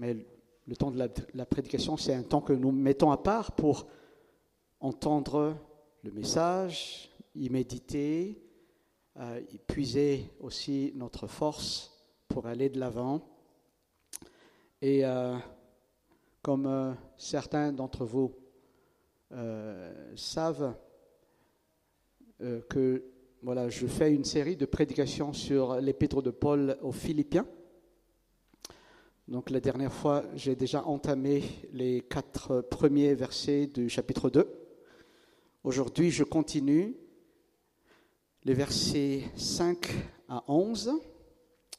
Mais le temps de la, prédication, c'est un temps que nous mettons à part pour entendre le message, y méditer, euh, y puiser aussi notre force pour aller de l'avant. Et euh, comme euh, certains d'entre vous savent que voilà, je fais une série de prédications sur l'épître de Paul aux Philippiens. Donc la dernière fois, j'ai déjà entamé les quatre premiers versets du chapitre 2. Aujourd'hui, je continue les versets 5 à 11,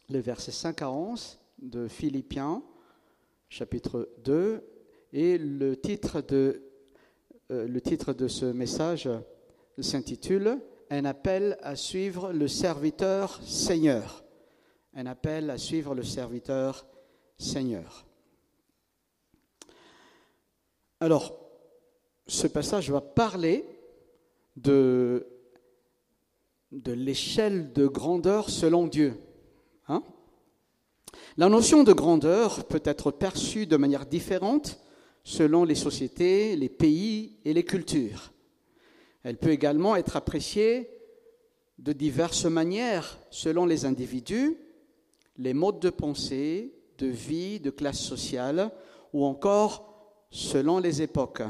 les versets 5 à 11 de Philippiens, chapitre 2, et le titre de, euh, le titre de ce message s'intitule Un appel à suivre le serviteur Seigneur. Un appel à suivre le serviteur Seigneur. Alors, ce passage va parler de, de l'échelle de grandeur selon Dieu. Hein La notion de grandeur peut être perçue de manière différente selon les sociétés, les pays et les cultures. Elle peut également être appréciée de diverses manières selon les individus, les modes de pensée, de vie, de classe sociale, ou encore selon les époques.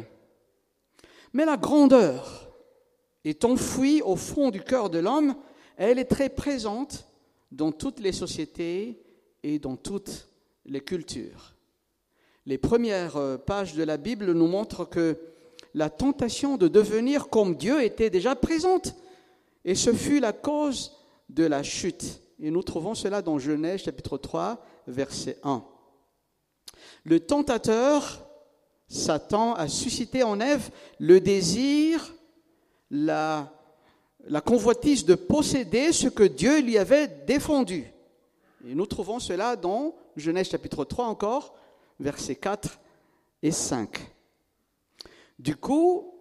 Mais la grandeur est enfouie au fond du cœur de l'homme, elle est très présente dans toutes les sociétés et dans toutes les cultures. Les premières euh, pages de la Bible nous montrent que la tentation de devenir comme Dieu était déjà présente, et ce fut la cause de la chute. Et nous trouvons cela dans Genèse chapitre 3, verset 1. Le tentateur, Satan, a suscité en Ève le désir, la, convoitise de posséder ce que Dieu lui avait défendu. Et nous trouvons cela dans Genèse chapitre 3 encore, versets 4 et 5. Du coup,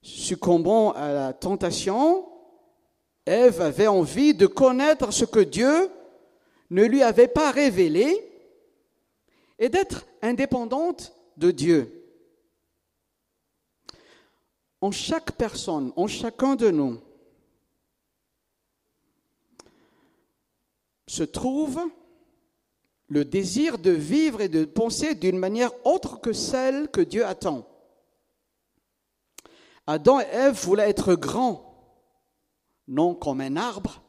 succombant à la tentation, Ève avait envie de connaître ce que Dieu ne lui avait pas révélé et d'être indépendante de Dieu. En chaque personne, en chacun de nous, se trouve le désir de vivre et de penser d'une manière autre que celle que Dieu attend. Adam et Ève voulaient être grands, non comme un arbre,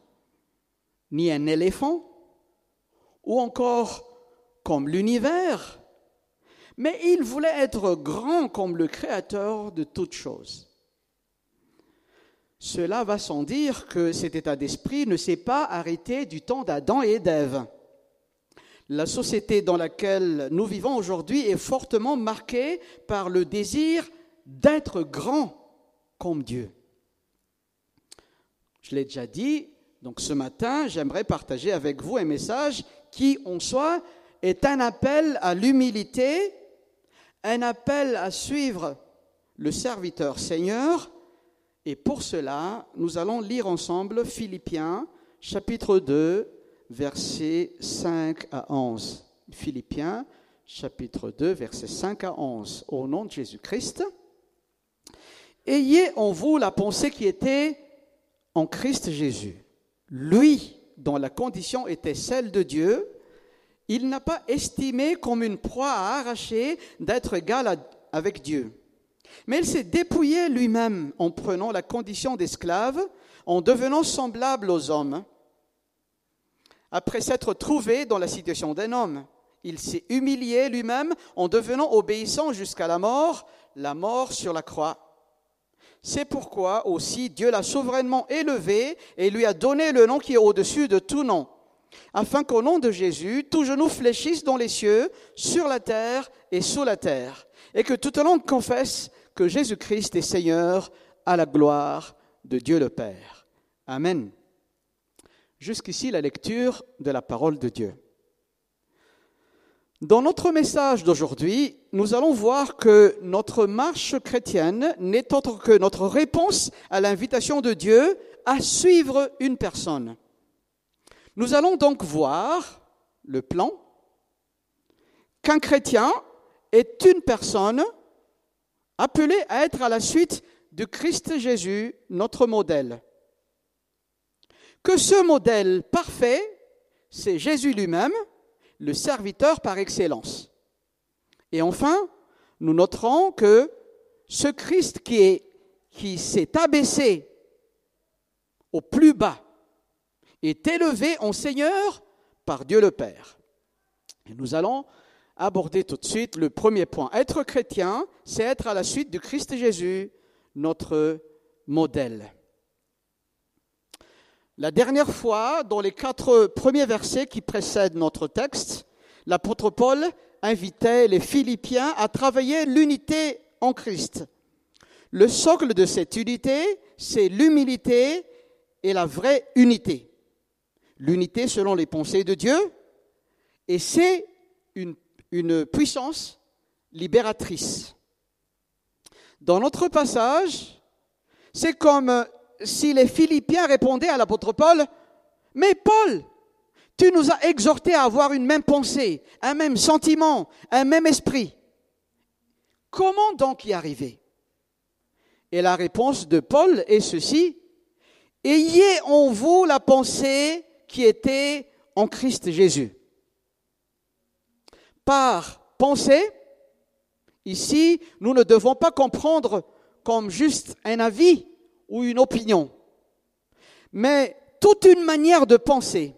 ni un éléphant, ou encore comme l'univers, mais il voulait être grand comme le Créateur de toutes choses. Cela va sans dire que cet état d'esprit ne s'est pas arrêté du temps d'Adam et d'Ève. La société dans laquelle nous vivons aujourd'hui est fortement marquée par le désir d'être grand comme Dieu. Je l'ai déjà dit, donc ce matin, j'aimerais partager avec vous un message qui, en soi, est un appel à l'humilité, un appel à suivre le serviteur Seigneur. Et pour cela, nous allons lire ensemble Philippiens chapitre 2, versets 5 à 11. Philippiens chapitre 2, versets 5 à 11. Au nom de Jésus-Christ, ayez en vous la pensée qui était en Christ Jésus. Lui, dont la condition était celle de Dieu, il n'a pas estimé comme une proie à arracher d'être égal avec Dieu. Mais il s'est dépouillé lui-même en prenant la condition d'esclave, en devenant semblable aux hommes. Après s'être trouvé dans la situation d'un homme, il s'est humilié lui-même en devenant obéissant jusqu'à la mort, la mort sur la croix. C'est pourquoi aussi Dieu l'a souverainement élevé et lui a donné le nom qui est au-dessus de tout nom afin qu'au nom de Jésus, tout genou fléchisse dans les cieux, sur la terre et sous la terre, et que toute langue confesse que Jésus-Christ est Seigneur à la gloire de Dieu le Père. Amen. Jusqu'ici la lecture de la parole de Dieu. Dans notre message d'aujourd'hui, nous allons voir que notre marche chrétienne n'est autre que notre réponse à l'invitation de Dieu à suivre une personne. Nous allons donc voir le plan, qu'un chrétien est une personne appelée à être à la suite de Christ Jésus, notre modèle. Que ce modèle parfait, c'est Jésus lui-même, le serviteur par excellence. Et enfin, nous noterons que ce Christ qui est qui s'est abaissé au plus bas est élevé en Seigneur par Dieu le Père. Nous allons aborder tout de suite le premier point. Être chrétien, c'est être à la suite du Christ Jésus, notre modèle. La dernière fois, dans les quatre premiers versets qui précèdent notre texte, l'apôtre Paul invitait les Philippiens à travailler l'unité en Christ. Le socle de cette unité, c'est l'humilité et la vraie unité. L'unité selon les pensées de Dieu, et c'est une, puissance libératrice. Dans notre passage, c'est comme si les Philippiens répondaient à l'apôtre Paul, mais Paul, tu nous as exhortés à avoir une même pensée, un même sentiment, un même esprit. Comment donc y arriver? Et la réponse de Paul est ceci, Ayez en vous la pensée qui était en Christ Jésus. Par pensée, ici, nous ne devons pas comprendre comme juste un avis ou une opinion, mais toute une manière de penser.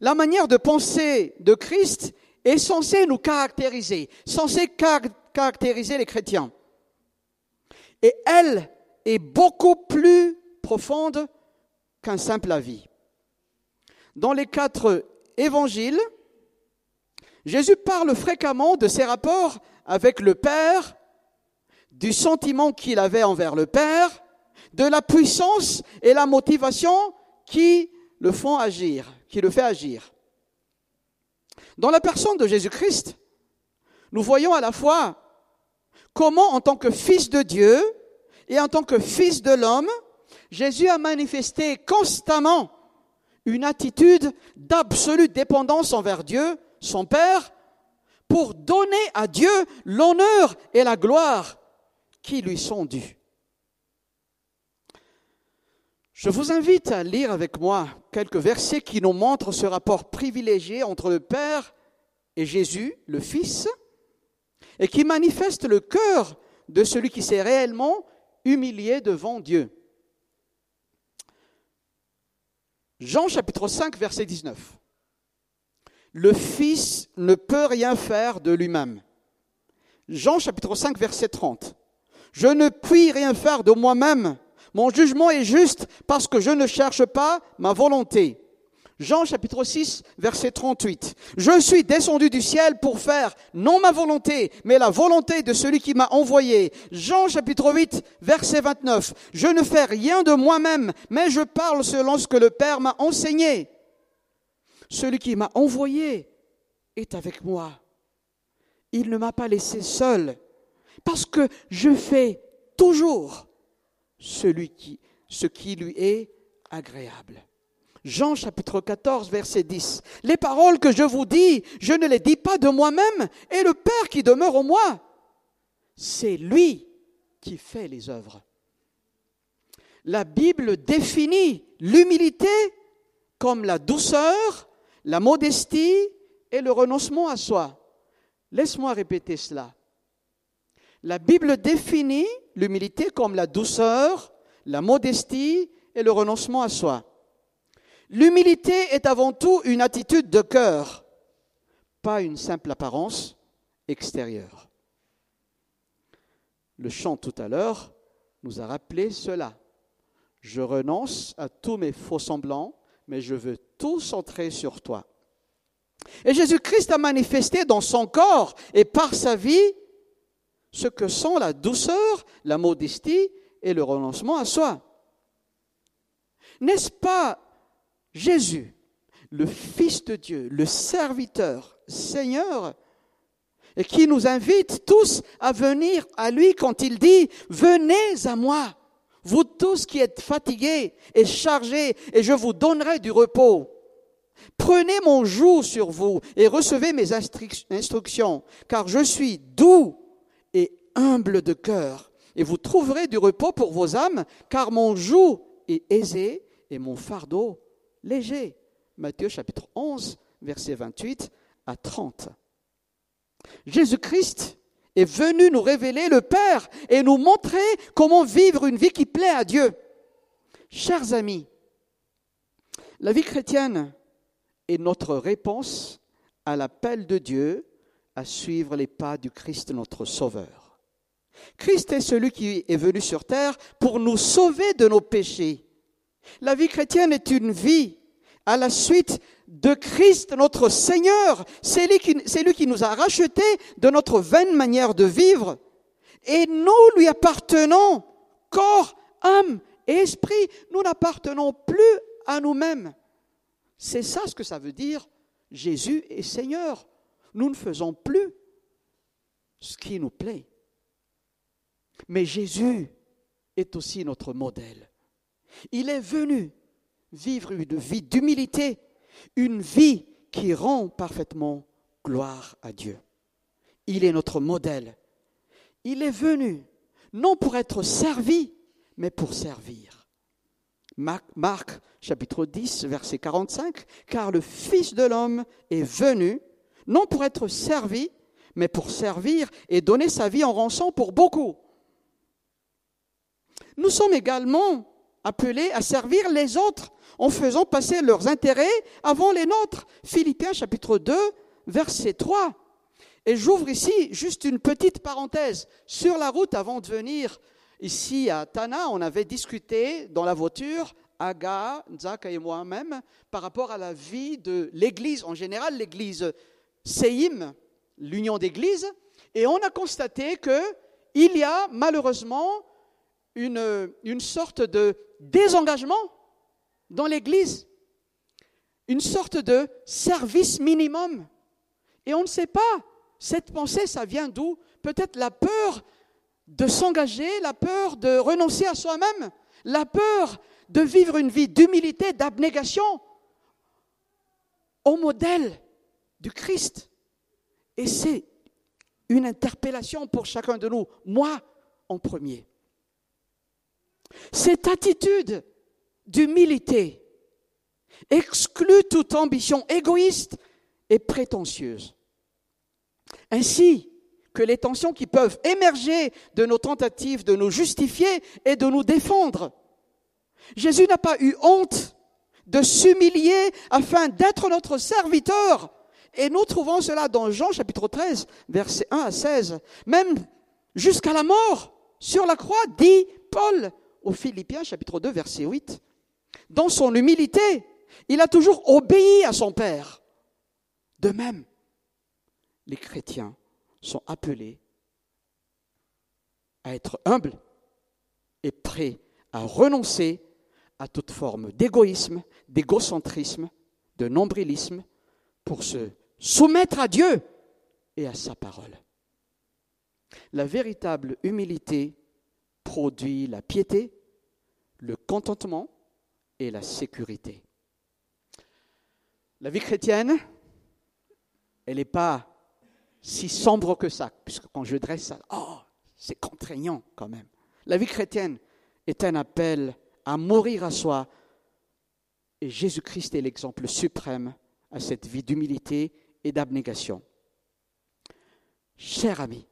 La manière de penser de Christ est censée nous caractériser, censée caractériser les chrétiens. Et elle est beaucoup plus profonde qu'un simple avis. Dans les quatre évangiles, Jésus parle fréquemment de ses rapports avec le Père, du sentiment qu'il avait envers le Père, de la puissance et la motivation qui le font agir, qui le fait agir. Dans la personne de Jésus-Christ, nous voyons à la fois comment, en tant que fils de Dieu et en tant que fils de l'homme, Jésus a manifesté constamment une attitude d'absolue dépendance envers Dieu, son Père, pour donner à Dieu l'honneur et la gloire qui lui sont dus. Je vous invite à lire avec moi quelques versets qui nous montrent ce rapport privilégié entre le Père et Jésus, le Fils, et qui manifestent le cœur de celui qui s'est réellement humilié devant Dieu. Jean chapitre 5, verset 19. Le Fils ne peut rien faire de lui-même. Jean chapitre 5, verset 30. Je ne puis rien faire de moi-même. Mon jugement est juste parce que je ne cherche pas ma volonté. Jean chapitre 6, verset 38. Je suis descendu du ciel pour faire non ma volonté, mais la volonté de celui qui m'a envoyé. Jean chapitre 8, verset 29. Je ne fais rien de moi-même, mais je parle selon ce que le Père m'a enseigné. Celui qui m'a envoyé est avec moi. Il ne m'a pas laissé seul, parce que je fais toujours celui qui, ce qui lui est agréable. Jean chapitre 14, verset 10. Les paroles que je vous dis, je ne les dis pas de moi-même, et le Père qui demeure en moi, c'est lui qui fait les œuvres. La Bible définit l'humilité comme la douceur, la modestie et le renoncement à soi. Laisse-moi répéter cela. La Bible définit l'humilité comme la douceur, la modestie et le renoncement à soi. L'humilité est avant tout une attitude de cœur, pas une simple apparence extérieure. Le chant tout à l'heure nous a rappelé cela. Je renonce à tous mes faux semblants, mais je veux tout centrer sur toi. Et Jésus-Christ a manifesté dans son corps et par sa vie ce que sont la douceur, la modestie et le renoncement à soi. N'est-ce pas Jésus, le Fils de Dieu, le serviteur, Seigneur, qui nous invite tous à venir à lui quand il dit, venez à moi, vous tous qui êtes fatigués et chargés, et je vous donnerai du repos. Prenez mon joug sur vous et recevez mes instructions, car je suis doux humble de cœur, et vous trouverez du repos pour vos âmes, car mon joug est aisé et mon fardeau léger. Matthieu chapitre 11, versets 28 à 30. Jésus-Christ est venu nous révéler le Père et nous montrer comment vivre une vie qui plaît à Dieu. Chers amis, la vie chrétienne est notre réponse à l'appel de Dieu à suivre les pas du Christ notre Sauveur. Christ est celui qui est venu sur terre pour nous sauver de nos péchés. La vie chrétienne est une vie à la suite de Christ notre Seigneur. C'est lui, qui, nous a rachetés de notre vaine manière de vivre. Et nous lui appartenons, corps, âme et esprit. Nous n'appartenons plus à nous-mêmes. C'est ça ce que ça veut dire. Jésus est Seigneur. Nous ne faisons plus ce qui nous plaît. Mais Jésus est aussi notre modèle. Il est venu vivre une vie d'humilité, une vie qui rend parfaitement gloire à Dieu. Il est notre modèle. Il est venu non pour être servi, mais pour servir. Marc, chapitre 10, verset 45, car le Fils de l'homme est venu non pour être servi, mais pour servir et donner sa vie en rançon pour beaucoup. Nous sommes également appelés à servir les autres en faisant passer leurs intérêts avant les nôtres. Philippiens chapitre 2, verset 3. Et j'ouvre ici juste une petite parenthèse. Sur la route avant de venir ici à Tana, on avait discuté dans la voiture, Aga, Nzaka et moi-même, par rapport à la vie de l'Église, en général l'Église Seim, l'union d'églises, et on a constaté qu'il y a malheureusement une, sorte de désengagement dans l'Église, une sorte de service minimum. Et on ne sait pas, cette pensée, ça vient d'où? Peut-être la peur de s'engager, la peur de renoncer à soi-même, la peur de vivre une vie d'humilité, d'abnégation au modèle du Christ. Et c'est une interpellation pour chacun de nous, moi en premier. Cette attitude d'humilité exclut toute ambition égoïste et prétentieuse. Ainsi que les tensions qui peuvent émerger de nos tentatives de nous justifier et de nous défendre. Jésus n'a pas eu honte de s'humilier afin d'être notre serviteur. Et nous trouvons cela dans Jean chapitre 13, versets 1 à 16. Même jusqu'à la mort sur la croix, dit Paul aux Philippiens chapitre 2, verset 8 dans son humilité, il a toujours obéi à son Père. De même, les chrétiens sont appelés à être humbles et prêts à renoncer à toute forme d'égoïsme, d'égocentrisme, de nombrilisme pour se soumettre à Dieu et à sa parole. La véritable humilité produit la piété, le contentement, et la sécurité. La vie chrétienne, elle n'est pas si sombre que ça, puisque quand je dresse ça, oh, c'est contraignant quand même. La vie chrétienne est un appel à mourir à soi, et Jésus-Christ est l'exemple suprême à cette vie d'humilité et d'abnégation. Cher ami,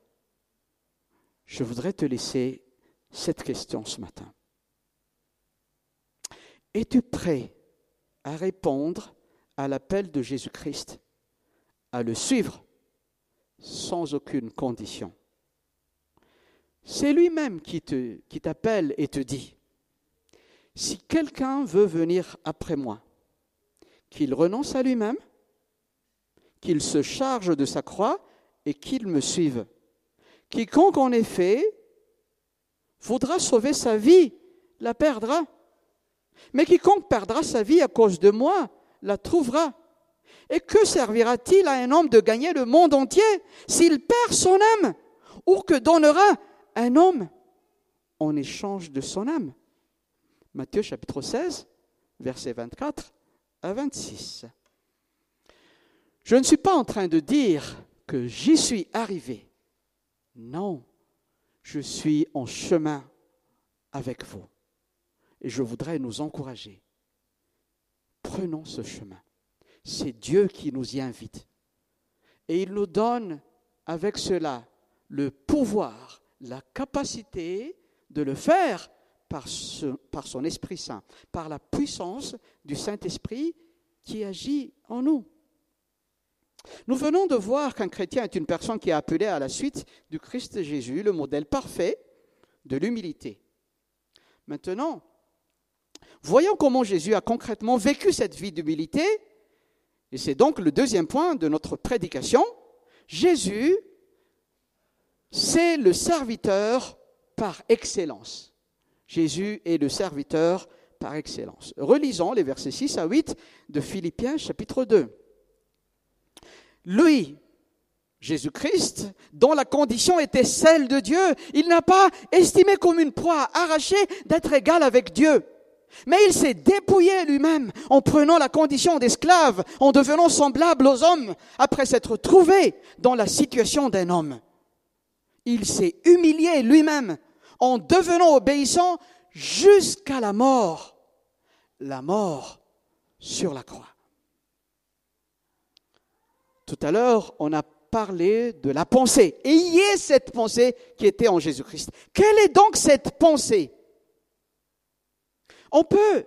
je voudrais te laisser cette question ce matin. Es-tu prêt à répondre à l'appel de Jésus-Christ, à le suivre sans aucune condition? C'est lui-même qui, qui t'appelle et te dit, si quelqu'un veut venir après moi, qu'il renonce à lui-même, qu'il se charge de sa croix et qu'il me suive. Quiconque en effet voudra sauver sa vie, la perdra. Mais quiconque perdra sa vie à cause de moi la trouvera. Et que servira-t-il à un homme de gagner le monde entier s'il perd son âme Ou que donnera un homme en échange de son âme? Matthieu chapitre 16, versets 24 à 26. Je ne suis pas en train de dire que j'y suis arrivé. Non, je suis en chemin avec vous. Et je voudrais nous encourager. Prenons ce chemin. C'est Dieu qui nous y invite. Et il nous donne avec cela le pouvoir, la capacité de le faire par, son Esprit Saint, par la puissance du Saint-Esprit qui agit en nous. Nous venons de voir qu'un chrétien est une personne qui est appelée à la suite du Christ Jésus, le modèle parfait de l'humilité. Maintenant, voyons comment Jésus a concrètement vécu cette vie d'humilité, et c'est donc le deuxième point de notre prédication. Jésus, c'est le serviteur par excellence. Jésus est le serviteur par excellence. Relisons les versets 6 à 8 de Philippiens chapitre 2 lui, Jésus-Christ, dont la condition était celle de Dieu, il n'a pas estimé comme une proie arrachée d'être égal avec Dieu. Mais il s'est dépouillé lui-même en prenant la condition d'esclave, en devenant semblable aux hommes, après s'être trouvé dans la situation d'un homme. Il s'est humilié lui-même en devenant obéissant jusqu'à la mort, la mort sur la croix. Tout à l'heure, on a parlé de la pensée. Et il y a cette pensée qui était en Jésus-Christ. Quelle est donc cette pensée? On peut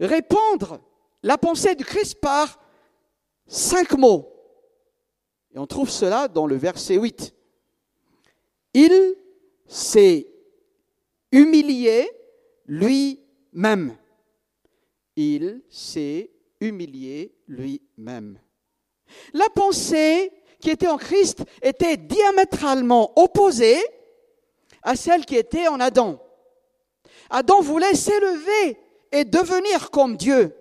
répondre la pensée du Christ par cinq mots. Et on trouve cela dans le verset 8. Il s'est humilié lui-même. Il s'est humilié lui-même. La pensée qui était en Christ était diamétralement opposée à celle qui était en Adam. Adam voulait s'élever et devenir comme Dieu.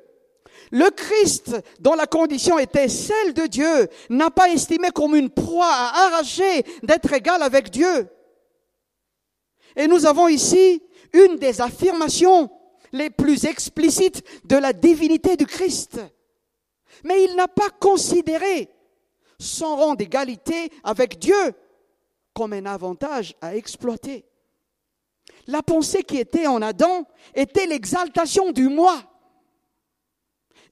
Le Christ, dont la condition était celle de Dieu, n'a pas estimé comme une proie à arracher d'être égal avec Dieu. Et nous avons ici une des affirmations les plus explicites de la divinité du Christ. Mais il n'a pas considéré son rang d'égalité avec Dieu comme un avantage à exploiter. La pensée qui était en Adam était l'exaltation du moi.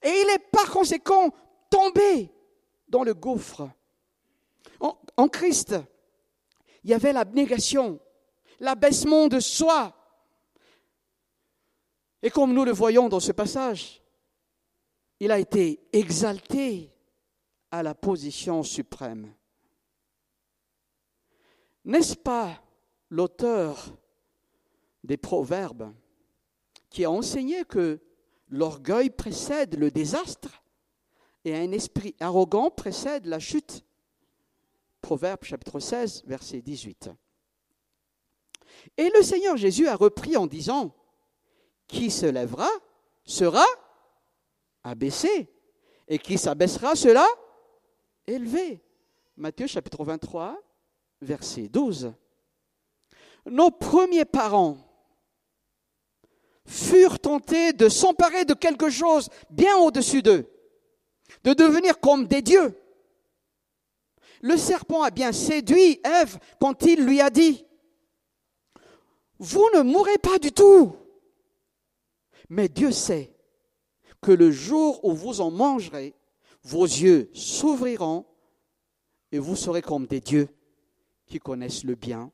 Et il est par conséquent tombé dans le gouffre. En, Christ, il y avait l'abnégation, l'abaissement de soi. Et comme nous le voyons dans ce passage, il a été exalté à la position suprême. N'est-ce pas l'auteur des Proverbes qui a enseigné que l'orgueil précède le désastre et un esprit arrogant précède la chute? Proverbe chapitre 16, verset 18. Et le Seigneur Jésus a repris en disant, Qui se lèvera sera abaissé, et qui s'abaissera cela élevé. Matthieu chapitre 23, verset 12. Nos premiers parents furent tentés de s'emparer de quelque chose bien au-dessus d'eux, de devenir comme des dieux. Le serpent a bien séduit Ève quand il lui a dit, Vous ne mourrez pas du tout. Mais Dieu sait que le jour où vous en mangerez, vos yeux s'ouvriront et vous serez comme des dieux qui connaissent le bien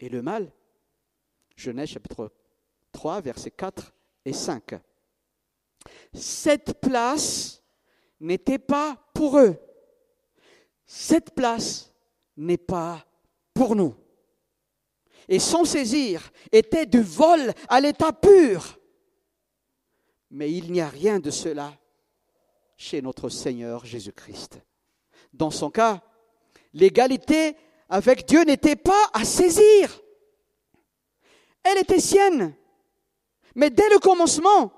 et le mal. Genèse chapitre 3, versets 4 et 5. Cette place n'était pas pour eux. Cette place n'est pas pour nous. Et sans saisir était du vol à l'état pur. Mais il n'y a rien de cela chez notre Seigneur Jésus-Christ. Dans son cas, l'égalité avec Dieu n'était pas à saisir. Elle était sienne. Mais dès le commencement,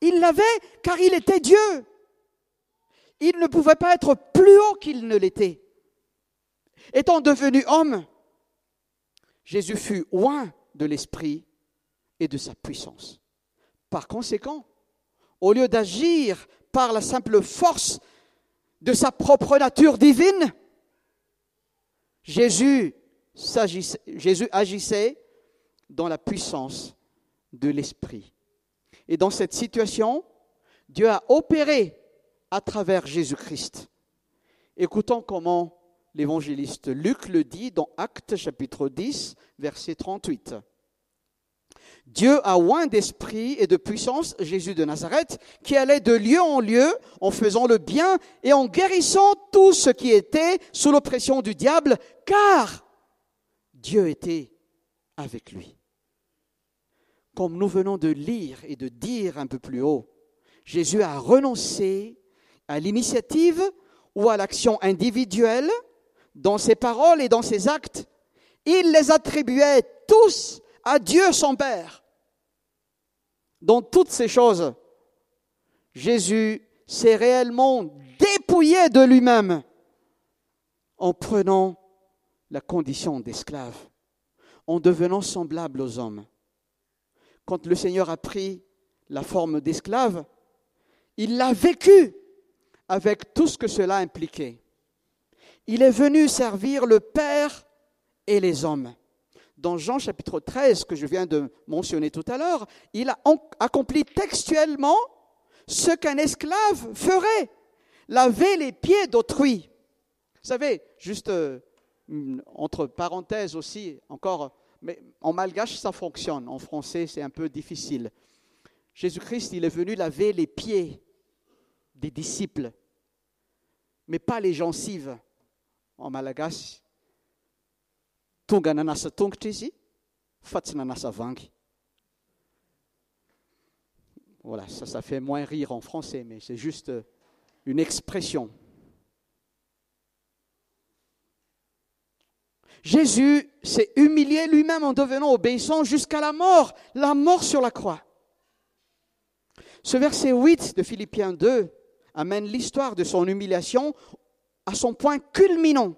il l'avait car il était Dieu. Il ne pouvait pas être plus haut qu'il ne l'était. Étant devenu homme, Jésus fut loin de l'esprit et de sa puissance. Par conséquent, au lieu d'agir par la simple force de sa propre nature divine, Jésus, agissait dans la puissance de l'Esprit. Et dans cette situation, Dieu a opéré à travers Jésus-Christ. Écoutons comment l'évangéliste Luc le dit dans Actes chapitre 10, verset 38. Dieu a oint d'esprit et de puissance Jésus de Nazareth, qui allait de lieu en lieu en faisant le bien et en guérissant tout ce qui était sous l'oppression du diable, car Dieu était avec lui. Comme nous venons de lire et de dire un peu plus haut, Jésus a renoncé à l'initiative ou à l'action individuelle dans ses paroles et dans ses actes. Il les attribuait tous à Dieu son Père. Dans toutes ces choses, Jésus s'est réellement dépouillé de lui-même en prenant la condition d'esclave, en devenant semblable aux hommes. Quand le Seigneur a pris la forme d'esclave, il l'a vécu avec tout ce que cela impliquait. Il est venu servir le Père et les hommes dans Jean chapitre 13 que je viens de mentionner tout à l'heure, il a accompli textuellement ce qu'un esclave ferait, laver les pieds d'autrui. Vous savez, juste euh, entre parenthèses aussi, encore, mais en malgache ça fonctionne, en français c'est un peu difficile. Jésus-Christ, il est venu laver les pieds des disciples, mais pas les gencives. En malgache, tonga nanasa tongotra izy fa tsy voilà ça ça fait moins rire en français mais c'est juste une expression Jésus s'est humilié lui-même en devenant obéissant jusqu'à la mort, la mort sur la croix. Ce verset 8 de Philippiens 2 amène l'histoire de son humiliation à son point culminant.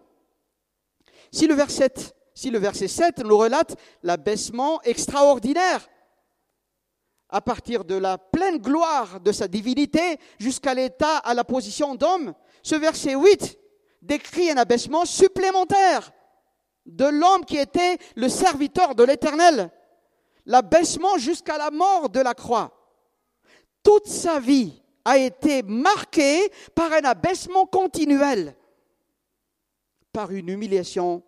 Si le verset si le verset 7 nous relate l'abaissement extraordinaire à partir de la pleine gloire de sa divinité jusqu'à l'état à la position d'homme, ce verset 8 décrit un abaissement supplémentaire de l'homme qui était le serviteur de l'Éternel, l'abaissement jusqu'à la mort de la croix. Toute sa vie a été marquée par un abaissement continuel, par une humiliation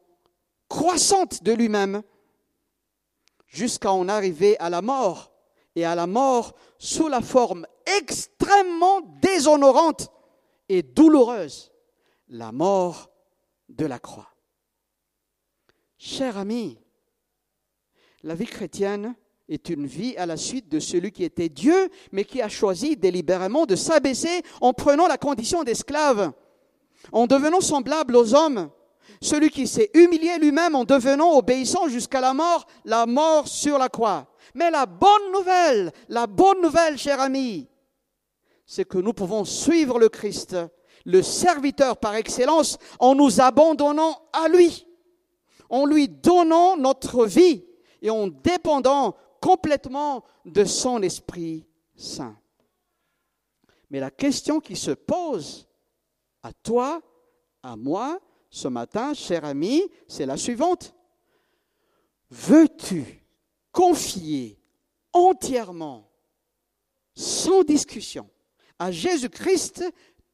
croissante de lui-même jusqu'à en arriver à la mort, et à la mort sous la forme extrêmement déshonorante et douloureuse, la mort de la croix. Cher ami, la vie chrétienne est une vie à la suite de celui qui était Dieu, mais qui a choisi délibérément de s'abaisser en prenant la condition d'esclave, en devenant semblable aux hommes, celui qui s'est humilié lui-même en devenant obéissant jusqu'à la mort, la mort sur la croix. Mais la bonne nouvelle, la bonne nouvelle, cher ami, c'est que nous pouvons suivre le Christ, le serviteur par excellence, en nous abandonnant à lui, en lui donnant notre vie et en dépendant complètement de son Esprit Saint. Mais la question qui se pose à toi, à moi, ce matin, cher ami, c'est la suivante. Veux-tu confier entièrement, sans discussion, à Jésus-Christ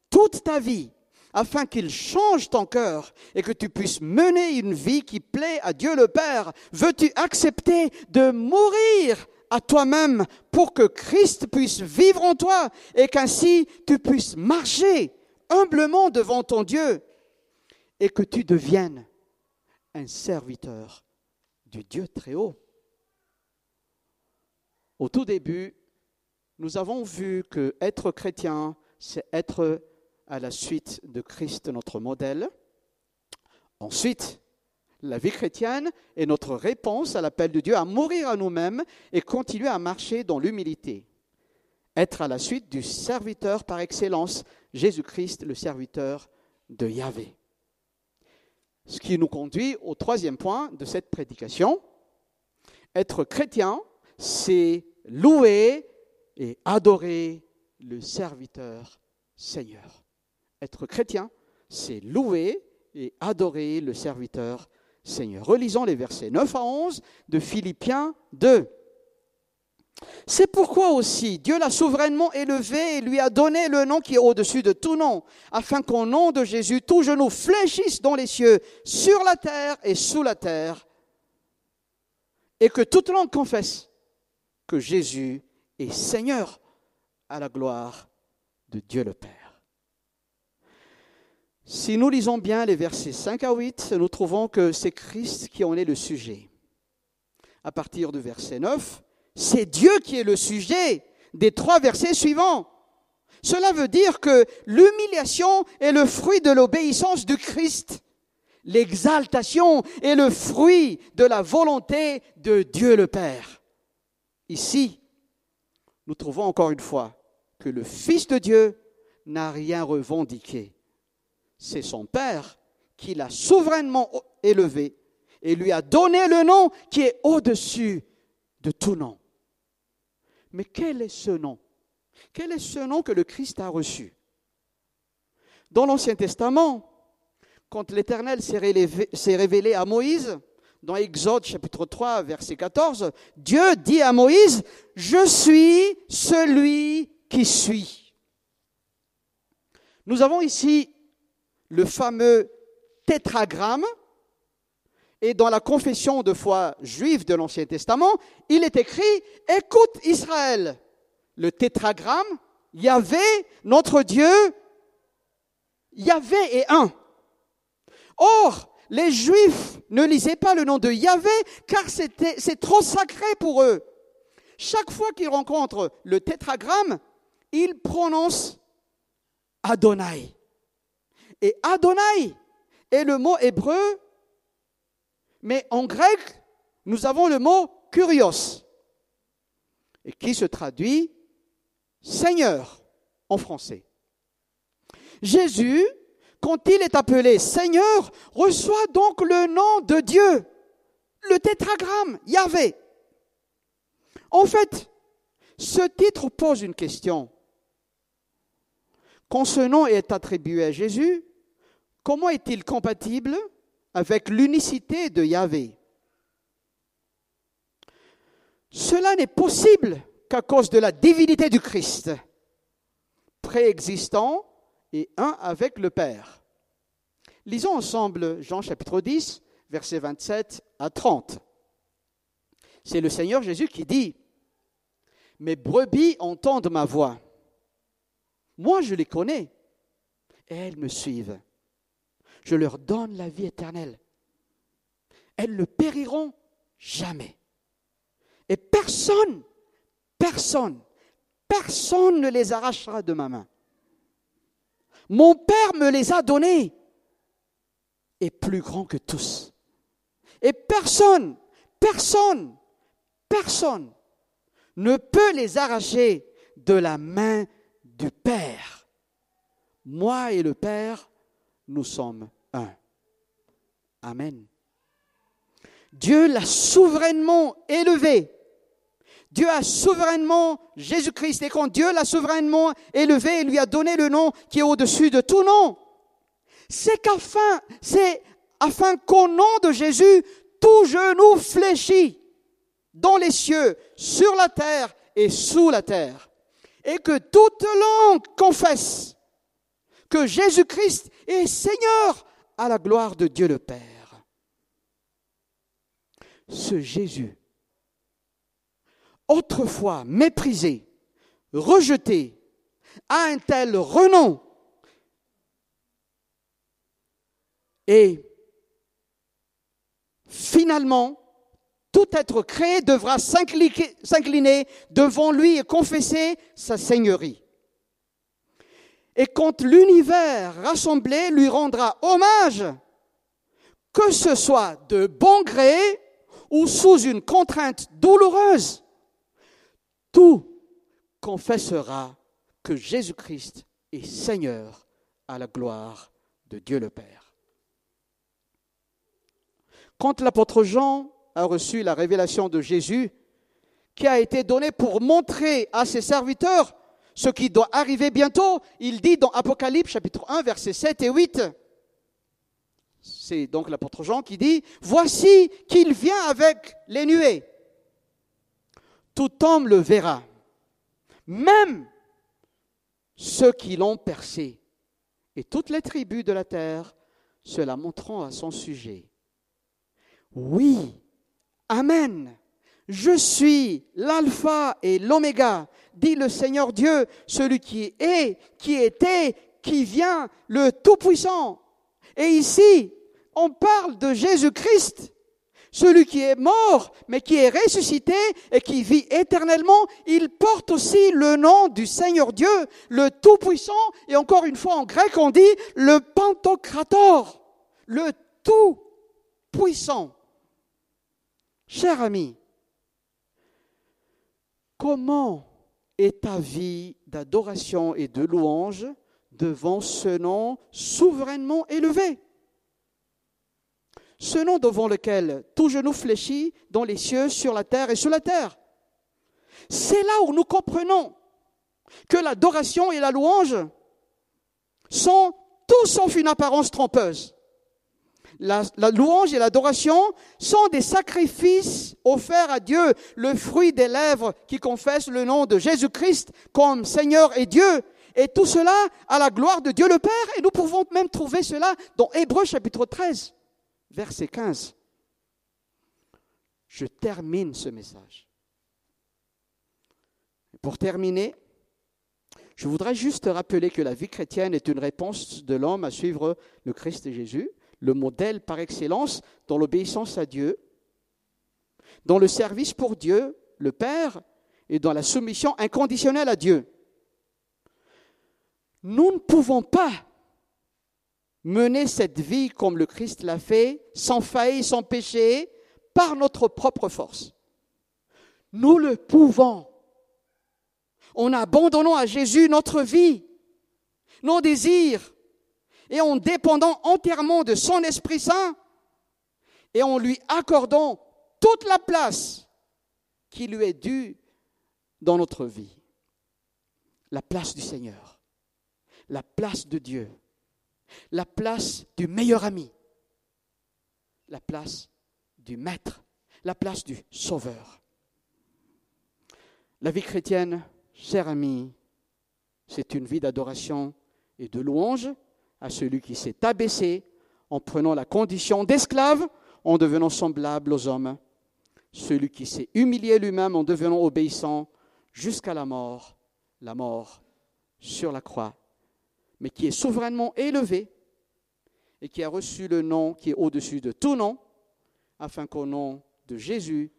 toute ta vie, afin qu'il change ton cœur et que tu puisses mener une vie qui plaît à Dieu le Père? Veux-tu accepter de mourir à toi-même pour que Christ puisse vivre en toi et qu'ainsi tu puisses marcher humblement devant ton Dieu? Et que tu deviennes un serviteur du Dieu très haut. Au tout début, nous avons vu que être chrétien, c'est être à la suite de Christ, notre modèle. Ensuite, la vie chrétienne est notre réponse à l'appel de Dieu à mourir à nous-mêmes et continuer à marcher dans l'humilité. Être à la suite du serviteur par excellence, Jésus-Christ, le serviteur de Yahvé. Ce qui nous conduit au troisième point de cette prédication. Être chrétien, c'est louer et adorer le serviteur Seigneur. Être chrétien, c'est louer et adorer le serviteur Seigneur. Relisons les versets 9 à 11 de Philippiens 2. C'est pourquoi aussi Dieu l'a souverainement élevé et lui a donné le nom qui est au-dessus de tout nom, afin qu'au nom de Jésus, tout genou fléchisse dans les cieux, sur la terre et sous la terre, et que toute langue confesse que Jésus est Seigneur à la gloire de Dieu le Père. Si nous lisons bien les versets 5 à 8, nous trouvons que c'est Christ qui en est le sujet. À partir du verset 9, c'est Dieu qui est le sujet des trois versets suivants. Cela veut dire que l'humiliation est le fruit de l'obéissance du Christ. L'exaltation est le fruit de la volonté de Dieu le Père. Ici, nous trouvons encore une fois que le Fils de Dieu n'a rien revendiqué. C'est son Père qui l'a souverainement élevé et lui a donné le nom qui est au-dessus de tout nom. Mais quel est ce nom? Quel est ce nom que le Christ a reçu? Dans l'Ancien Testament, quand l'Éternel s'est révélé à Moïse, dans Exode chapitre 3, verset 14, Dieu dit à Moïse, Je suis celui qui suis. Nous avons ici le fameux tétragramme, et dans la confession de foi juive de l'Ancien Testament, il est écrit, Écoute Israël, le tétragramme, Yahvé, notre Dieu, Yahvé est un. Or, les Juifs ne lisaient pas le nom de Yahvé car c'est trop sacré pour eux. Chaque fois qu'ils rencontrent le tétragramme, ils prononcent Adonai. Et Adonai est le mot hébreu, mais en grec, nous avons le mot kurios, et qui se traduit Seigneur en français. Jésus quand il est appelé Seigneur, reçoit donc le nom de Dieu, le tétragramme, Yahvé. En fait, ce titre pose une question. Quand ce nom est attribué à Jésus, comment est-il compatible avec l'unicité de Yahvé Cela n'est possible qu'à cause de la divinité du Christ, préexistant et un avec le Père. Lisons ensemble Jean chapitre 10, versets 27 à 30. C'est le Seigneur Jésus qui dit, Mes brebis entendent ma voix. Moi, je les connais et elles me suivent. Je leur donne la vie éternelle. Elles ne périront jamais. Et personne, personne, personne ne les arrachera de ma main. Mon Père me les a donnés, est plus grand que tous. Et personne, personne, personne ne peut les arracher de la main du Père. Moi et le Père, nous sommes un. Amen. Dieu l'a souverainement élevé Dieu a souverainement, Jésus-Christ, et quand Dieu l'a souverainement élevé, il lui a donné le nom qui est au-dessus de tout nom. C'est qu'afin, c'est afin qu'au nom de Jésus, tout genou fléchit dans les cieux, sur la terre et sous la terre. Et que toute langue confesse que Jésus-Christ est Seigneur à la gloire de Dieu le Père. Ce Jésus autrefois méprisé, rejeté, a un tel renom. Et finalement, tout être créé devra s'incliner devant lui et confesser sa seigneurie. Et quand l'univers rassemblé lui rendra hommage, que ce soit de bon gré ou sous une contrainte douloureuse, tout confessera que Jésus-Christ est Seigneur à la gloire de Dieu le Père. Quand l'apôtre Jean a reçu la révélation de Jésus, qui a été donnée pour montrer à ses serviteurs ce qui doit arriver bientôt. Il dit dans Apocalypse chapitre 1 versets 7 et 8. C'est donc l'apôtre Jean qui dit, Voici qu'il vient avec les nuées. Tout homme le verra, même ceux qui l'ont percé, et toutes les tribus de la terre se la montreront à son sujet. Oui, Amen. Je suis l'alpha et l'oméga, dit le Seigneur Dieu, celui qui est, qui était, qui vient, le Tout-Puissant. Et ici, on parle de Jésus-Christ, celui qui est mort, mais qui est ressuscité et qui vit éternellement. Il porte aussi le nom du Seigneur Dieu, le Tout-Puissant, et encore une fois en grec on dit le Pantocrator, le Tout-Puissant. Cher ami, comment est ta vie d'adoration et de louange devant ce nom souverainement élevé? Ce nom devant lequel tout genou fléchit dans les cieux, sur la terre et sous la terre. C'est là où nous comprenons que l'adoration et la louange sont tout sauf une apparence trompeuse la, louange et l'adoration sont des sacrifices offerts à Dieu, le fruit des lèvres qui confessent le nom de Jésus-Christ comme Seigneur et Dieu. Et tout cela à la gloire de Dieu le Père. Et nous pouvons même trouver cela dans Hébreu chapitre 13, verset 15. Je termine ce message. Pour terminer, je voudrais juste rappeler que la vie chrétienne est une réponse de l'homme à suivre le Christ Jésus le modèle par excellence dans l'obéissance à Dieu, dans le service pour Dieu, le Père, et dans la soumission inconditionnelle à Dieu. Nous ne pouvons pas mener cette vie comme le Christ l'a fait, sans faille, sans péché, par notre propre force. Nous le pouvons en abandonnant à Jésus notre vie, nos désirs, et en dépendant entièrement de son Esprit Saint et en lui accordant toute la place qui lui est due dans notre vie. La place du Seigneur, la place de Dieu, la place du meilleur ami, la place du Maître, la place du Sauveur. La vie chrétienne, cher ami, c'est une vie d'adoration et de louange à celui qui s'est abaissé en prenant la condition d'esclave, en devenant semblable aux hommes, celui qui s'est humilié lui-même en devenant obéissant jusqu'à la mort, la mort sur la croix, mais qui est souverainement élevé et qui a reçu le nom qui est au-dessus de tout nom, afin qu'au nom de Jésus,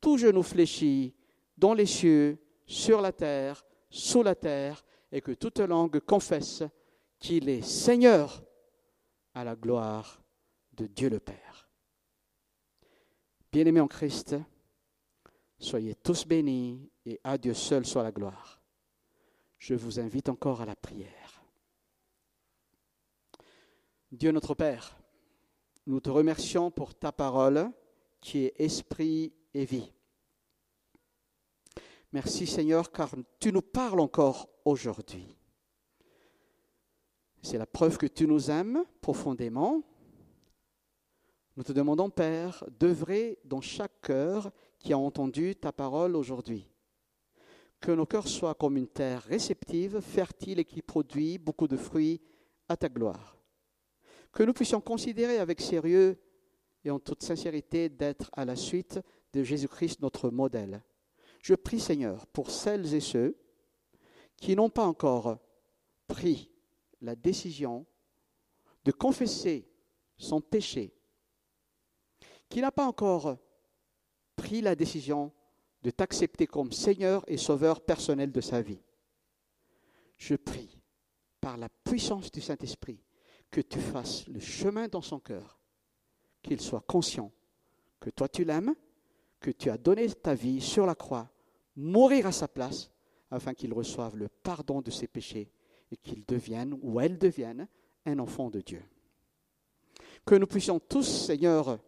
tout genou fléchit dans les cieux, sur la terre, sous la terre, et que toute langue confesse qu'il est Seigneur à la gloire de Dieu le Père. Bien-aimés en Christ, soyez tous bénis et à Dieu seul soit la gloire. Je vous invite encore à la prière. Dieu notre Père, nous te remercions pour ta parole qui est esprit et vie. Merci Seigneur car tu nous parles encore aujourd'hui. C'est la preuve que tu nous aimes profondément. Nous te demandons, Père, d'œuvrer dans chaque cœur qui a entendu ta parole aujourd'hui. Que nos cœurs soient comme une terre réceptive, fertile et qui produit beaucoup de fruits à ta gloire. Que nous puissions considérer avec sérieux et en toute sincérité d'être à la suite de Jésus-Christ, notre modèle. Je prie, Seigneur, pour celles et ceux qui n'ont pas encore pris la décision de confesser son péché, qui n'a pas encore pris la décision de t'accepter comme Seigneur et Sauveur personnel de sa vie. Je prie, par la puissance du Saint-Esprit, que tu fasses le chemin dans son cœur, qu'il soit conscient que toi tu l'aimes, que tu as donné ta vie sur la croix, mourir à sa place, afin qu'il reçoive le pardon de ses péchés et qu'il devienne ou elle devienne un enfant de Dieu. Que nous puissions tous, Seigneur,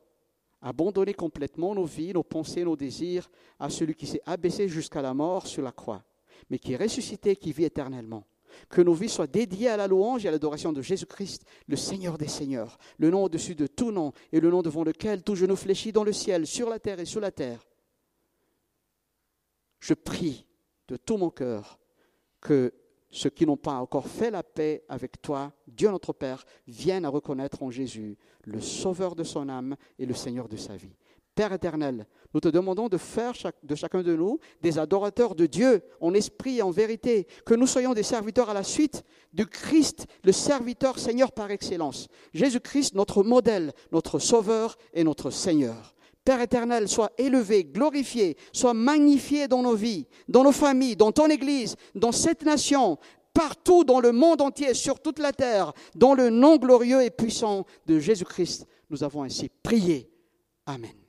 abandonner complètement nos vies, nos pensées, nos désirs à celui qui s'est abaissé jusqu'à la mort sur la croix. mais qui est ressuscité, qui vit éternellement. Que nos vies soient dédiées à la louange et à l'adoration de Jésus-Christ, le Seigneur des Seigneurs, le nom au-dessus de tout nom et le nom devant lequel tout genou fléchit dans le ciel, sur la terre et sous la terre. Je prie de tout mon cœur que ceux qui n'ont pas encore fait la paix avec toi, Dieu notre Père, viennent à reconnaître en Jésus le Sauveur de son âme et le Seigneur de sa vie. Père éternel, nous te demandons de faire de chacun de nous des adorateurs de Dieu en esprit et en vérité, que nous soyons des serviteurs à la suite du Christ, le serviteur Seigneur par excellence. Jésus-Christ, notre modèle, notre Sauveur et notre Seigneur. Père éternel, sois élevé, glorifié, sois magnifié dans nos vies, dans nos familles, dans ton Église, dans cette nation, partout dans le monde entier, sur toute la terre, dans le nom glorieux et puissant de Jésus-Christ. Nous avons ainsi prié. Amen.